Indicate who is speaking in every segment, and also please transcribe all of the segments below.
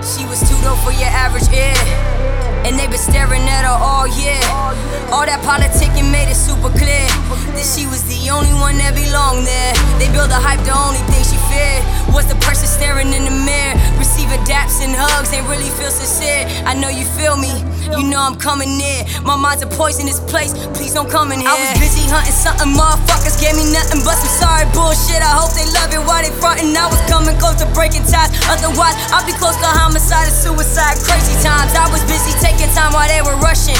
Speaker 1: She was too dope for your average ear. And they been staring at her all year. All that politicking made it super clear that she was the only one that belonged there. They built a hype, the only thing she feared was the person staring in the mirror. Receiving daps and hugs ain't really feel sincere. I know you feel me, you know I'm coming near. My mind's a poisonous place, please don't come in here. I was busy hunting something, motherfuckers gave me nothing but some sorry bullshit. I hope they love it. Why frontin'. I was coming close to breaking ties, otherwise I'd be close to homicide and suicide. Crazy times, I was busy taking time while they were rushing.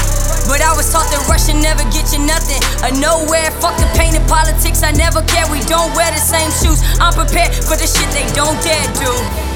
Speaker 1: But I was taught that rushing never get you nothing. A nowhere, fuck the pain and politics, I never care. We don't wear the same shoes. I'm prepared for the shit they don't dare do.